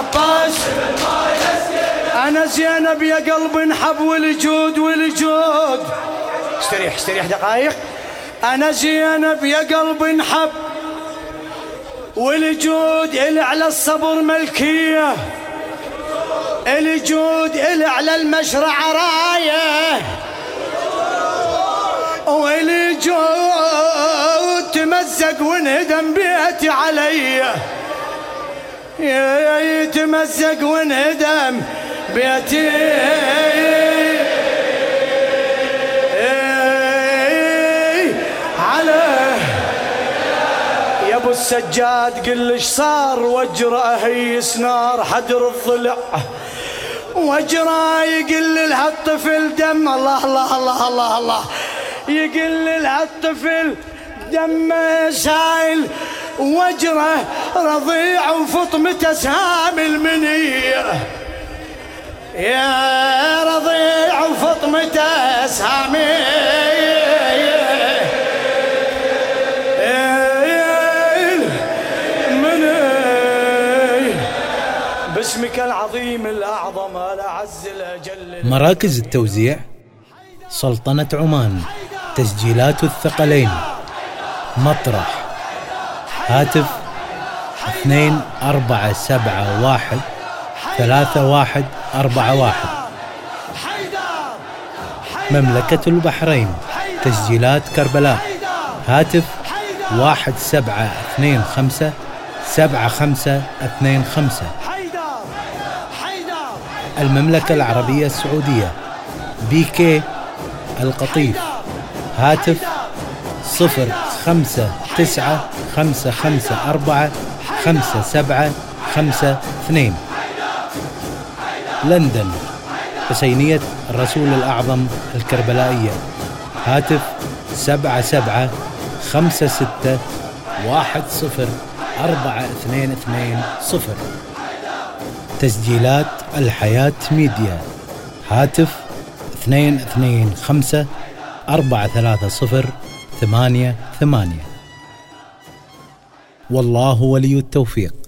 العباس أنا زينب يا قلب انحب والجود والجود. استريح استريح دقايق. أنا زينب يا قلب انحب والجود إلي على الصبر ملكية. الجود إلي على المشرع راية. والجود تمزق وانهدم بيتي يتمزق وانهدم بيتي. أبو السجاد قل إيش صار وجره هي سنار حدر الضلع. وجره يقل لها الطفل دم الله الله الله الله الله. يقل لها الطفل دم سايل. وجره رضيع وفطمته سهام المنيه يا رضيع وفطمته سهامي باسمك العظيم الأعظم الأعز الأجل. مراكز التوزيع سلطنة عمان. تسجيلات الثقلين. مطرح. هاتف. اثنين أربعة سبعة واحد ثلاثة واحد أربعة واحد. مملكة البحرين تسجيلات كربلاء. هاتف واحد سبعة اثنين خمسة سبعة خمسة اثنين خمسة. المملكة العربية السعودية بي كي القطيف. هاتف صفر خمسة تسعة خمسة خمسة أربعة خمسة سبعة خمسة اثنين. لندن حسينية الرسول الأعظم الكربلائية. هاتف سبعة سبعة خمسة ستة واحد صفر أربعة اثنين اثنين صفر. تسجيلات الحياة ميديا. هاتف اثنين اثنين خمسة أربعة ثلاثة صفر ثمانية ثمانية. والله ولي التوفيق.